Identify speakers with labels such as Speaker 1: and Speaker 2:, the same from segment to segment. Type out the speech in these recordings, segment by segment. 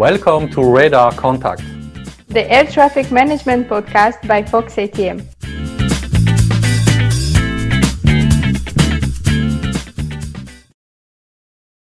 Speaker 1: Welcome to Radar Contact,
Speaker 2: the air traffic management podcast by Fox ATM.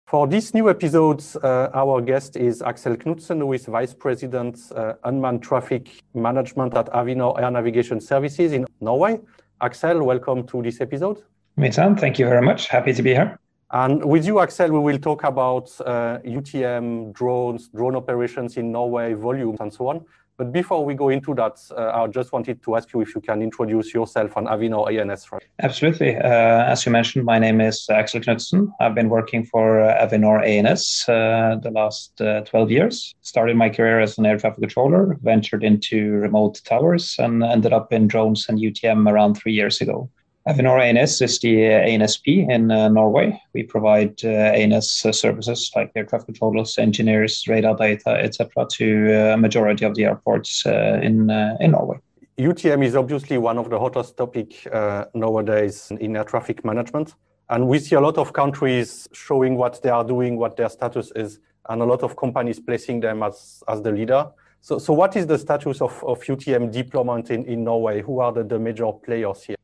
Speaker 1: For this new episode, uh, our guest is Axel Knudsen, who is Vice President uh, Unmanned Traffic Management at Avinor Air Navigation Services in Norway. Axel, welcome to this episode.
Speaker 3: Mitan, thank you very much. Happy to be here.
Speaker 1: And with you, Axel, we will talk about uh, UTM, drones, drone operations in Norway, volumes, and so on. But before we go into that, uh, I just wanted to ask you if you can introduce yourself and Avinor ANS. Right?
Speaker 3: Absolutely. Uh, as you mentioned, my name is Axel Knudsen. I've been working for uh, Avinor ANS uh, the last uh, 12 years. Started my career as an air traffic controller, ventured into remote towers, and ended up in drones and UTM around three years ago. Avinor ANS is the ANSP in uh, Norway. We provide uh, ANS uh, services like air traffic controllers, engineers, radar data, etc., to uh, a majority of the airports uh, in in Norway.
Speaker 1: UTM is obviously one of the hottest topic nowadays in air traffic management, and we see a lot of countries showing what they are doing, what their status is, and a lot of companies placing them as as the leader. So, so what is the status of, of UTM deployment in, in Norway? Who are the, the major players here?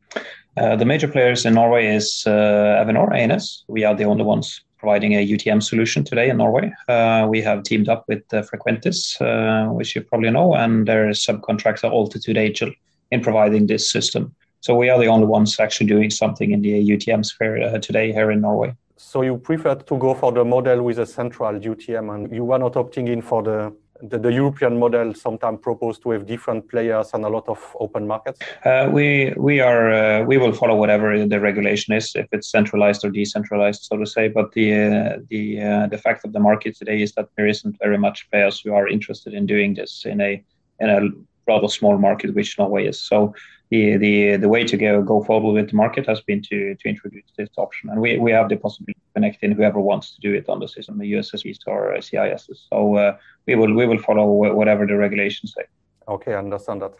Speaker 3: Uh, the major players in Norway is uh, Avinor ANS. We are the only ones providing a UTM solution today in Norway. Uh, we have teamed up with uh, Frequentis, uh, which you probably know, and their subcontractor Altitude Angel in providing this system. So we are the only ones actually doing something in the UTM sphere uh, today here in Norway.
Speaker 1: So you preferred to go for the model with a central UTM, and you were not opting in for the the, the, European model sometimes proposed to have different players and a lot of open markets?
Speaker 3: Uh, we we are uh, we will follow whatever the regulation is, if it's centralized or decentralized, so to say. But the uh, the uh, the fact of the market today is that there isn't very much players who are interested in doing this in a in a rather small market, which Norway is. So the the the way to go go forward with the market has been to to introduce this option, and we we have the possibility connect in whoever wants to do it on the system, the USSPs or CISs. So uh, we will we will follow whatever the regulations say.
Speaker 1: Okay, I understand that.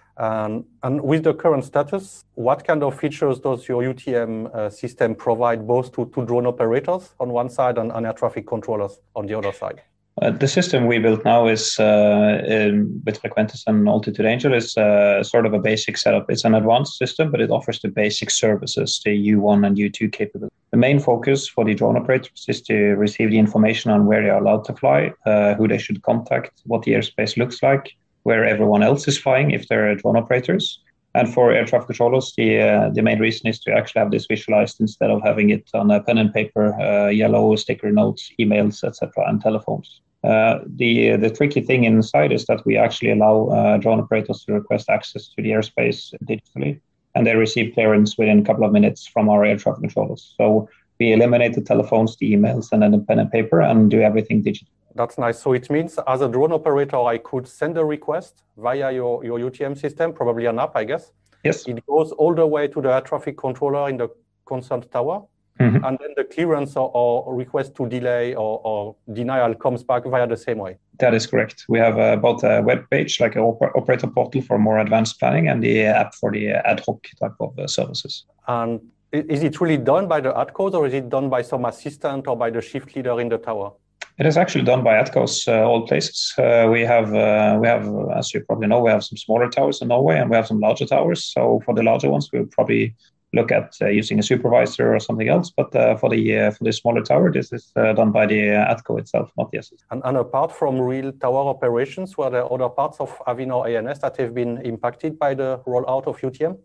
Speaker 1: And with the current status, what kind of features does your UTM uh, system provide both to, to drone operators on one side and, and air traffic controllers on the other side?
Speaker 3: Uh, the system we built now is uh, in, with Frequentis and Altitude Angel is uh, sort of a basic setup. It's an advanced system, but it offers the basic services, the U1 and U2 capability. The main focus for the drone operators is to receive the information on where they are allowed to fly, uh, who they should contact, what the airspace looks like, where everyone else is flying if they're drone operators. And for air traffic controllers, the uh, the main reason is to actually have this visualized instead of having it on a pen and paper, uh, yellow sticker notes, emails, etc., and telephones. Uh, the the tricky thing inside is that we actually allow uh, drone operators to request access to the airspace digitally, and they receive clearance within a couple of minutes from our air traffic controllers. So we eliminate the telephones, the emails, and then the pen and paper, and do everything digital.
Speaker 1: That's nice. So it means as a drone operator, I could send a request via your, your UTM system, probably an app, I guess.
Speaker 3: Yes.
Speaker 1: It goes all the way to the air traffic controller in the concerned tower. Mm-hmm. And then the clearance or, or, request to delay or, or, denial comes back via the same way.
Speaker 3: That is correct. We have uh, both a web page, like an oper- operator portal for more advanced planning, and the app for the ad hoc type of uh, services.
Speaker 1: And is it really done by the ATCOs or is it done by some assistant or by the shift leader in the tower?
Speaker 3: It is actually done by ATCOs, uh, all places. Uh, we have, uh, we have, as you probably know, we have some smaller towers in Norway and we have some larger towers. So for the larger ones, we'll probably look at uh, using a supervisor or something else. But uh, for the uh, for the smaller tower, this is done by the ATCO itself, not the assistant.
Speaker 1: And, and, apart from real tower operations, were there other parts of Avinor ANS that have been impacted by the rollout of UTM?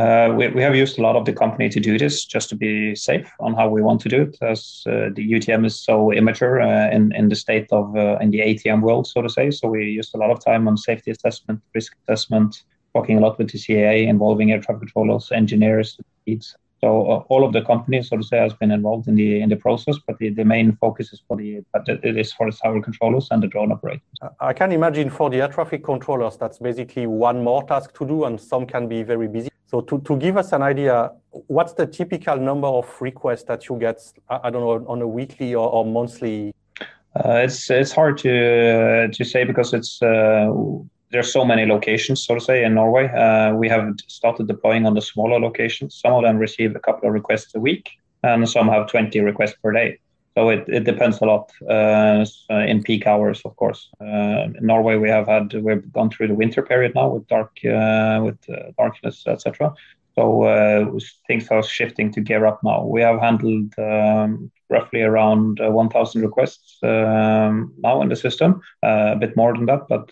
Speaker 3: Uh, we, we have used a lot of the company to do this just to be safe on how we want to do it as uh, the UTM is so immature uh, in, in the state of uh, in the ATM world, so to say. So we used a lot of time on safety assessment, risk assessment, talking a lot with the CAA involving air traffic controllers, engineers, leads. So uh, all of the companies, so to say, has been involved in the in the process, but the, the main focus is for the but it is for the tower controllers and the drone operators.
Speaker 1: I can imagine for the air traffic controllers, that's basically one more task to do, and some can be very busy. So to, to give us an idea, what's the typical number of requests that you get, I don't know, on a weekly or, or monthly?
Speaker 3: Uh, it's it's hard to uh, to say because it's uh, there's so many locations, so to say, in Norway. Uh, we have started deploying on the smaller locations. Some of them receive a couple of requests a week, and some have 20 requests per day. So it, it depends a lot uh, in peak hours, of course. Uh, in Norway, we have had we've gone through the winter period now with dark uh, with uh, darkness, etc. So uh, things are shifting to gear up now. We have handled um, roughly around uh, 1,000 requests um, now in the system, a bit more than that, but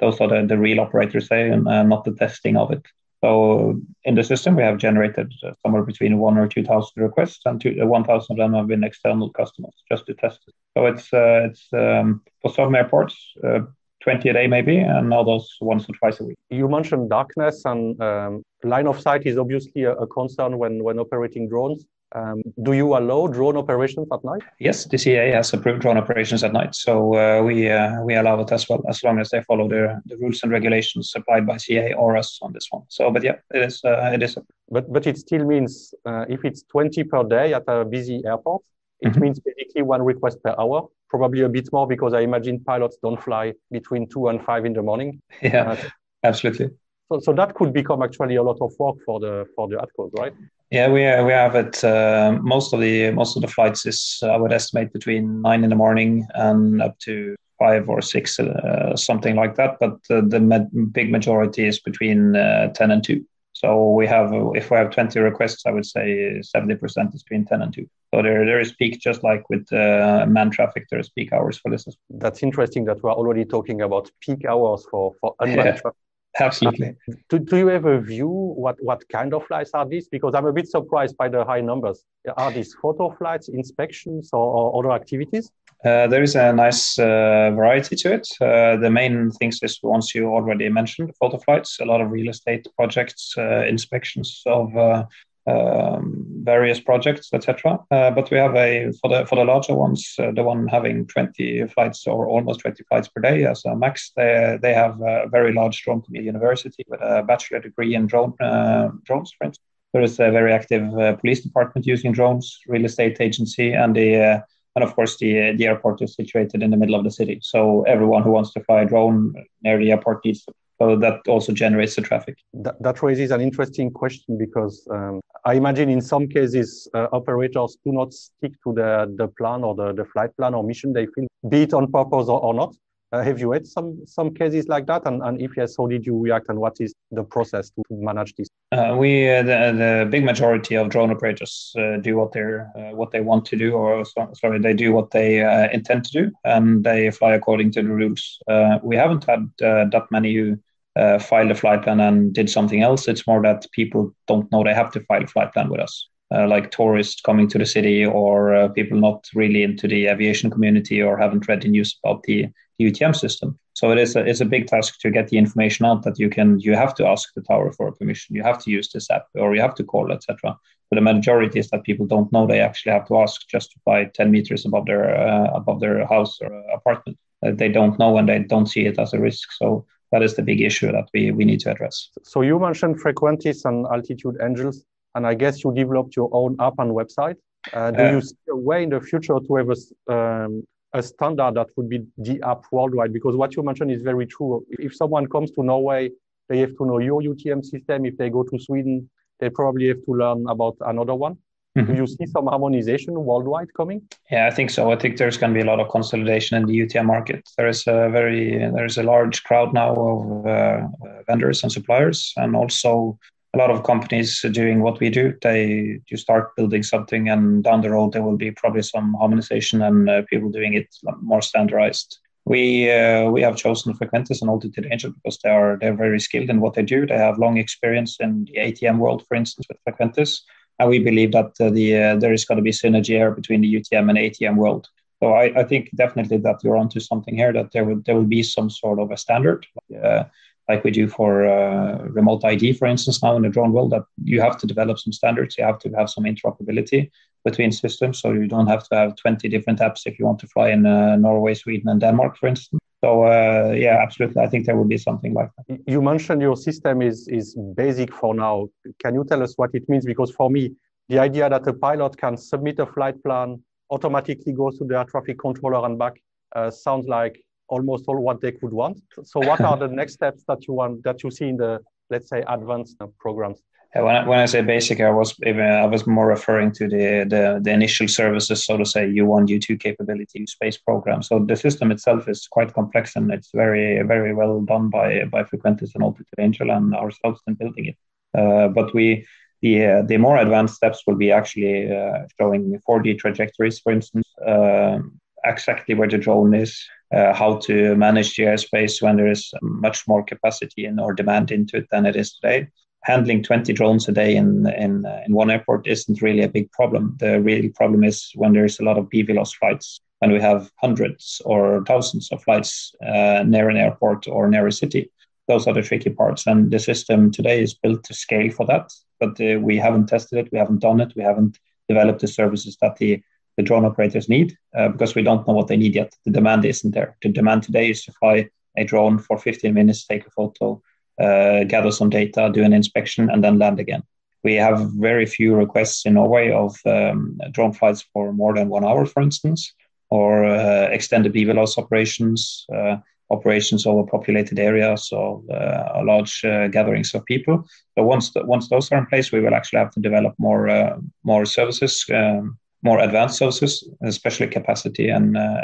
Speaker 3: those are the, the real operators say, and not the testing of it. So in the system, we have generated uh, somewhere between one or two thousand requests, and uh, one thousand of them have been external customers just to test it. So it's uh, it's um, for some airports. Uh, 20 a day maybe and others once or twice a week
Speaker 1: you mentioned darkness and um, line of sight is obviously a, a concern when when operating drones um, do you allow drone operations at night?
Speaker 3: Yes, the CAA has approved drone operations at night, so uh, we uh, we allow it as well, as long as they follow the, the rules and regulations supplied by CAA or us on this one. So, but yeah, it is uh, it is.
Speaker 1: But but it still means uh, if it's 20 per day at a busy airport, it mm-hmm. means basically one request per hour, probably a bit more because I imagine pilots don't fly between two and five in the morning.
Speaker 3: Yeah, uh, absolutely.
Speaker 1: So, so that could become actually a lot of work for the for the ATCOs, right?
Speaker 3: Yeah, we uh, we have it. Uh, most of the most of the flights is I would estimate between nine in the morning and up to five or six, uh, something like that. But uh, the med- big majority is between uh, ten and two. So we have, if we have 20 requests, I would say 70% is between 10 and 2. So there, there is peak, just like with uh, man traffic, there is peak hours for this.
Speaker 1: That's interesting that we're already talking about peak hours for, for unmanned yeah. traffic.
Speaker 3: Absolutely.
Speaker 1: Do, do you have a view what, what kind of flights are these? Because I'm a bit surprised by the high numbers. Are these photo flights, inspections, or, or other activities?
Speaker 3: Uh, there is a nice uh, variety to it. Uh, the main things is once you already mentioned: photo flights, a lot of real estate projects, uh, inspections of uh, um, various projects, etc. Uh, but we have a for the for the larger ones, uh, the one having 20 flights or almost 20 flights per day as a max. They they have a very large drone university with a bachelor degree in drone uh, drones, for instance. There is a very active uh, police department using drones, real estate agency, and the uh, and of course the the airport is situated in the middle of the city. So everyone who wants to fly a drone near the airport needs to so that also generates the traffic.
Speaker 1: That, that raises an interesting question because um, I imagine in some cases uh, operators do not stick to the, the plan or the, the flight plan or mission they feel, be it on purpose or, or not. Uh, have you had some some cases like that? And, and if yes, how did you react? And what is the process to, manage this?
Speaker 3: Uh, we uh, the, the big majority of drone operators uh, do what they're uh, what they want to do, or sorry, they do what they intend to do, and they fly according to the rules. we haven't had that many who uh, filed a flight plan and did something else. It's more that people don't know they have to file a flight plan with us. Uh, like tourists coming to the city or uh, people not really into the aviation community or haven't read the news about the, the UTM system. So it is a, it's a big task to get the information out that you can you have to ask the tower for permission, you have to use this app or you have to call, etc. But the majority is that people don't know they actually have to ask just to fly 10 meters above their uh, above their house or apartment. Uh, they don't know and they don't see it as a risk. So that is the big issue that we, we need to address.
Speaker 1: So you mentioned Frequentis and Altitude Angels, and I guess you developed your own app and website. Uh, do uh, you see a way in the future to have a, um, a standard that would be the app worldwide? Because what you mentioned is very true. If someone comes to Norway, they have to know your UTM system. If they go to Sweden, they probably have to learn about another one. Mm-hmm. Do you see some harmonization worldwide coming?
Speaker 3: Yeah, I think so. I think there's going to be a lot of consolidation in the UTM market. There is a very there's a large crowd now of uh, vendors and suppliers, and also a lot of companies doing what we do. They you start building something, and down the road there will be probably some harmonization and uh, people doing it more standardized. We uh, we have chosen Frequentis and Altitude Angel because they are they're very skilled in what they do. They have long experience in the ATM world, for instance, with Frequentis and we believe that uh, the uh, there is going to be synergy here between the UTM and ATM world. So I, I, think definitely that you're onto something here. That there will there will be some sort of a standard, uh, like we do for uh, remote ID, for instance, now in the drone world. That you have to develop some standards. You have to have some interoperability between systems, so you don't have to have 20 different apps if you want to fly in uh, Norway, Sweden, and Denmark, for instance. So uh, yeah, absolutely. I think there will be something like that.
Speaker 1: You mentioned your system is is basic for now. Can you tell us what it means? Because for me, the idea that a pilot can submit a flight plan, automatically goes to the air traffic controller and back, uh, sounds like almost all what they could want. So what are the next steps that you want that you see in the let's say advanced programs?
Speaker 3: Yeah, when I, when I say basic, I was I was more referring to the, the, the initial services, so to say, U1, U2 capability space program. So the system itself is quite complex and it's very very well done by by Frequentis and Altitude Angel and ourselves in building it. Uh, but we the uh, the more advanced steps will be actually uh, showing 4D trajectories, for instance, um, exactly where the drone is, uh, how to manage the airspace when there is much more capacity and or demand into it than it is today handling 20 drones a day in in uh, in one airport isn't really a big problem. The real problem is when there's a lot of BVLOS flights, when we have hundreds or thousands of flights uh, near an airport or near a city. Those are the tricky parts, and the system today is built to scale for that. But uh, we haven't tested it, we haven't done it, we haven't developed the services that the the drone operators need uh, because we don't know what they need yet. The demand isn't there. The demand today is to fly a drone for 15 minutes, take a photo, uh, gather some data, do an inspection, and then land again. We have very few requests in Norway of um, drone flights for more than one hour, for instance, or uh, extended BVLOS operations, uh, operations over populated areas or uh, large uh, gatherings of people. So once once those are in place, we will actually have to develop more uh, more services um, more advanced services, especially capacity and uh,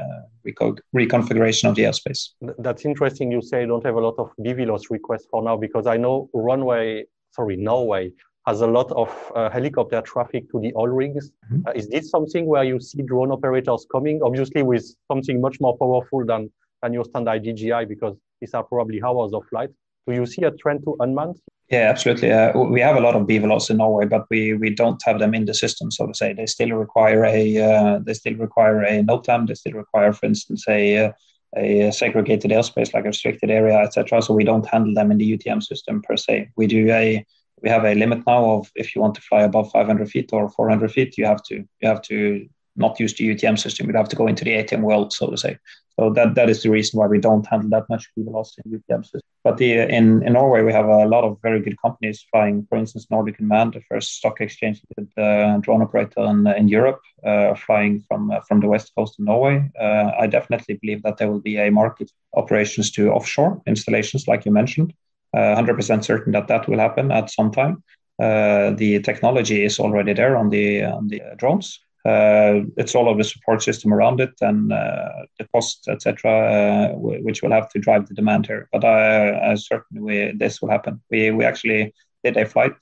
Speaker 3: reconfiguration of the airspace.
Speaker 1: That's interesting. You say you don't have a lot of BVLOS requests for now because I know runway, sorry, Norway has a lot of uh, helicopter traffic to the oil rigs. Mm-hmm. Uh, is this something where you see drone operators coming, obviously with something much more powerful than, than your standard DJI because these are probably hours of flight? Do you see a trend to unmanned?
Speaker 3: Yeah, absolutely. Uh, we have a lot of BVLOS in Norway, but we, we don't have them in the system, so to say. They still require a uh, they still require a NOTAM. They still require, for instance, a uh, a segregated airspace like a restricted area, etc. So we don't handle them in the UTM system per se. We do a we have a limit now of if you want to fly above 500 feet or 400 feet, you have to you have to not use the UTM system. You'd have to go into the ATM world, so to say. So that, that is the reason why we don't handle that much BVLOS in UTM system. But the, in, in Norway, we have a lot of very good companies flying, for instance, Nordic Unmanned, the first stock exchange uh, drone operator in, in Europe, uh, flying from, uh, from the west coast of Norway. Uh, I definitely believe that there will be a market operations to offshore installations, like you mentioned. 100% uh, certain that that will happen at some time. Uh, the technology is already there on the on the drones. Uh, it's all of the support system around it and uh, the cost, etc., uh, which will have to drive the demand here. Certainly this will happen. We we actually did a flight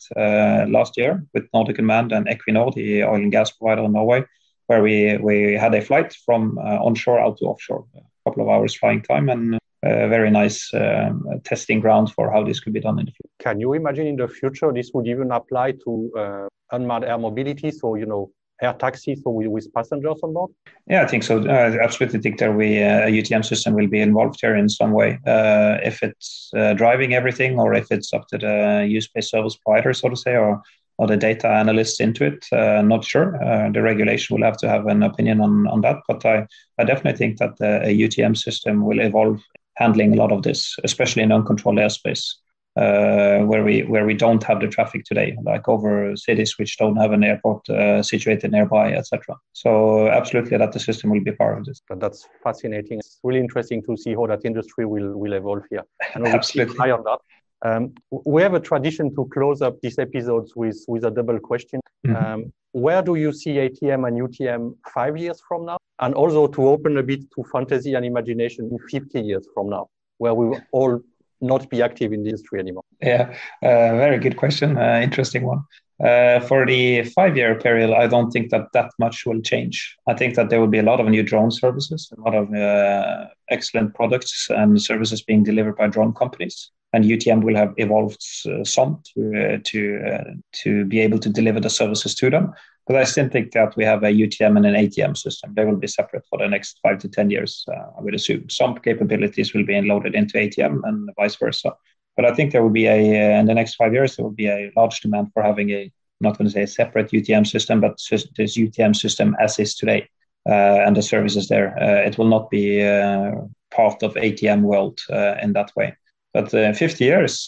Speaker 3: last year with Nordic Unmanned and Equinor, the oil and gas provider in Norway, where we had a flight from onshore out to offshore, a couple of hours flying time, and a very nice um, testing ground for how this could be done in the future.
Speaker 1: Can you imagine in the future this would even apply to unmanned air mobility? So, you know, air taxis so with, with passengers on board?
Speaker 3: Yeah, I think so. I absolutely think that we uh, a UTM system will be involved here in some way. Uh, if it's uh, driving everything, or if it's up to the U-space service provider, so to say, or or the data analysts into it. Uh, not sure. Uh, the regulation will have to have an opinion on, on that. But I, I definitely think that a UTM system will evolve handling a lot of this, especially in uncontrolled airspace uh, where we where we don't have the traffic today, like over cities which don't have an airport uh, situated nearby, etc. So absolutely, that the system will be part of this.
Speaker 1: But that's fascinating. It's really interesting to see how that industry will will evolve here.
Speaker 3: And absolutely,
Speaker 1: high on that. Um, we have a tradition to close up these episodes with with a double question. Mm-hmm. Um, where do you see ATM and UTM five years from now? And also to open a bit to fantasy and imagination in 50 years from now, where we all not be active in the industry anymore?
Speaker 3: Yeah, uh, very good question. Uh, interesting one. Uh, for the five year period, I don't think that that much will change. I think that there will be a lot of new drone services, a lot of uh, excellent products and services being delivered by drone companies. And UTM will have evolved uh, some to, uh, to, to be able to deliver the services to them. But I still think that we have a UTM and an ATM system. They will be separate for the next five to 10 years, uh, I would assume. Some capabilities will be loaded into ATM and vice versa. But I think there will be a, uh, in the next five years, there will be a large demand for having a, not going to say a separate UTM system, but this UTM system as is today uh, and the services there. Uh, it will not be uh, part of ATM world uh, in that way. But 50 years,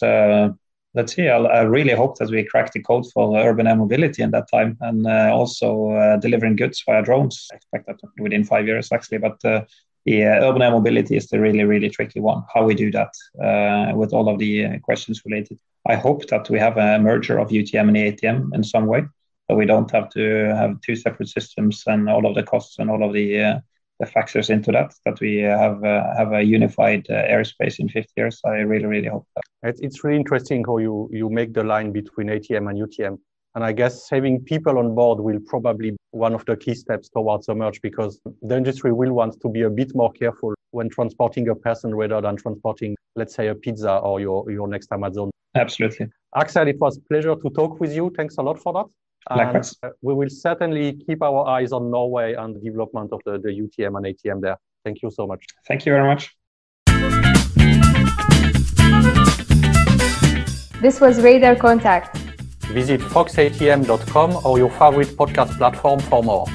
Speaker 3: let's see. I'll, i really hope that we crack the code for urban air mobility in that time, and uh, also uh, delivering goods via drones. I expect that within five years, actually. But uh, uh, urban air mobility is the really, really tricky one. How we do that uh, with all of the uh, questions related. I hope that we have a merger of UTM and ATM in some way, so we don't have to have two separate systems and all of the costs and all of the uh, the factors into that. That we have uh, have a unified uh, airspace in 50 years. I really, really hope that.
Speaker 1: It's really interesting how you you make the line between ATM and UTM. And I guess having people on board will probably be one of the key steps towards a merge because the industry will want to be a bit more careful when transporting a person rather than transporting, let's say, a pizza or your, your next Amazon.
Speaker 3: Absolutely.
Speaker 1: Axel, it was a pleasure to talk with you. Thanks a lot for that.
Speaker 3: Likewise.
Speaker 1: And uh, we will certainly keep our eyes on Norway and the development of the, the UTM and ATM there. Thank you so much.
Speaker 3: Thank you very much.
Speaker 2: This was Radar Contact.
Speaker 1: Visit foxatm.com or your favorite podcast platform for more.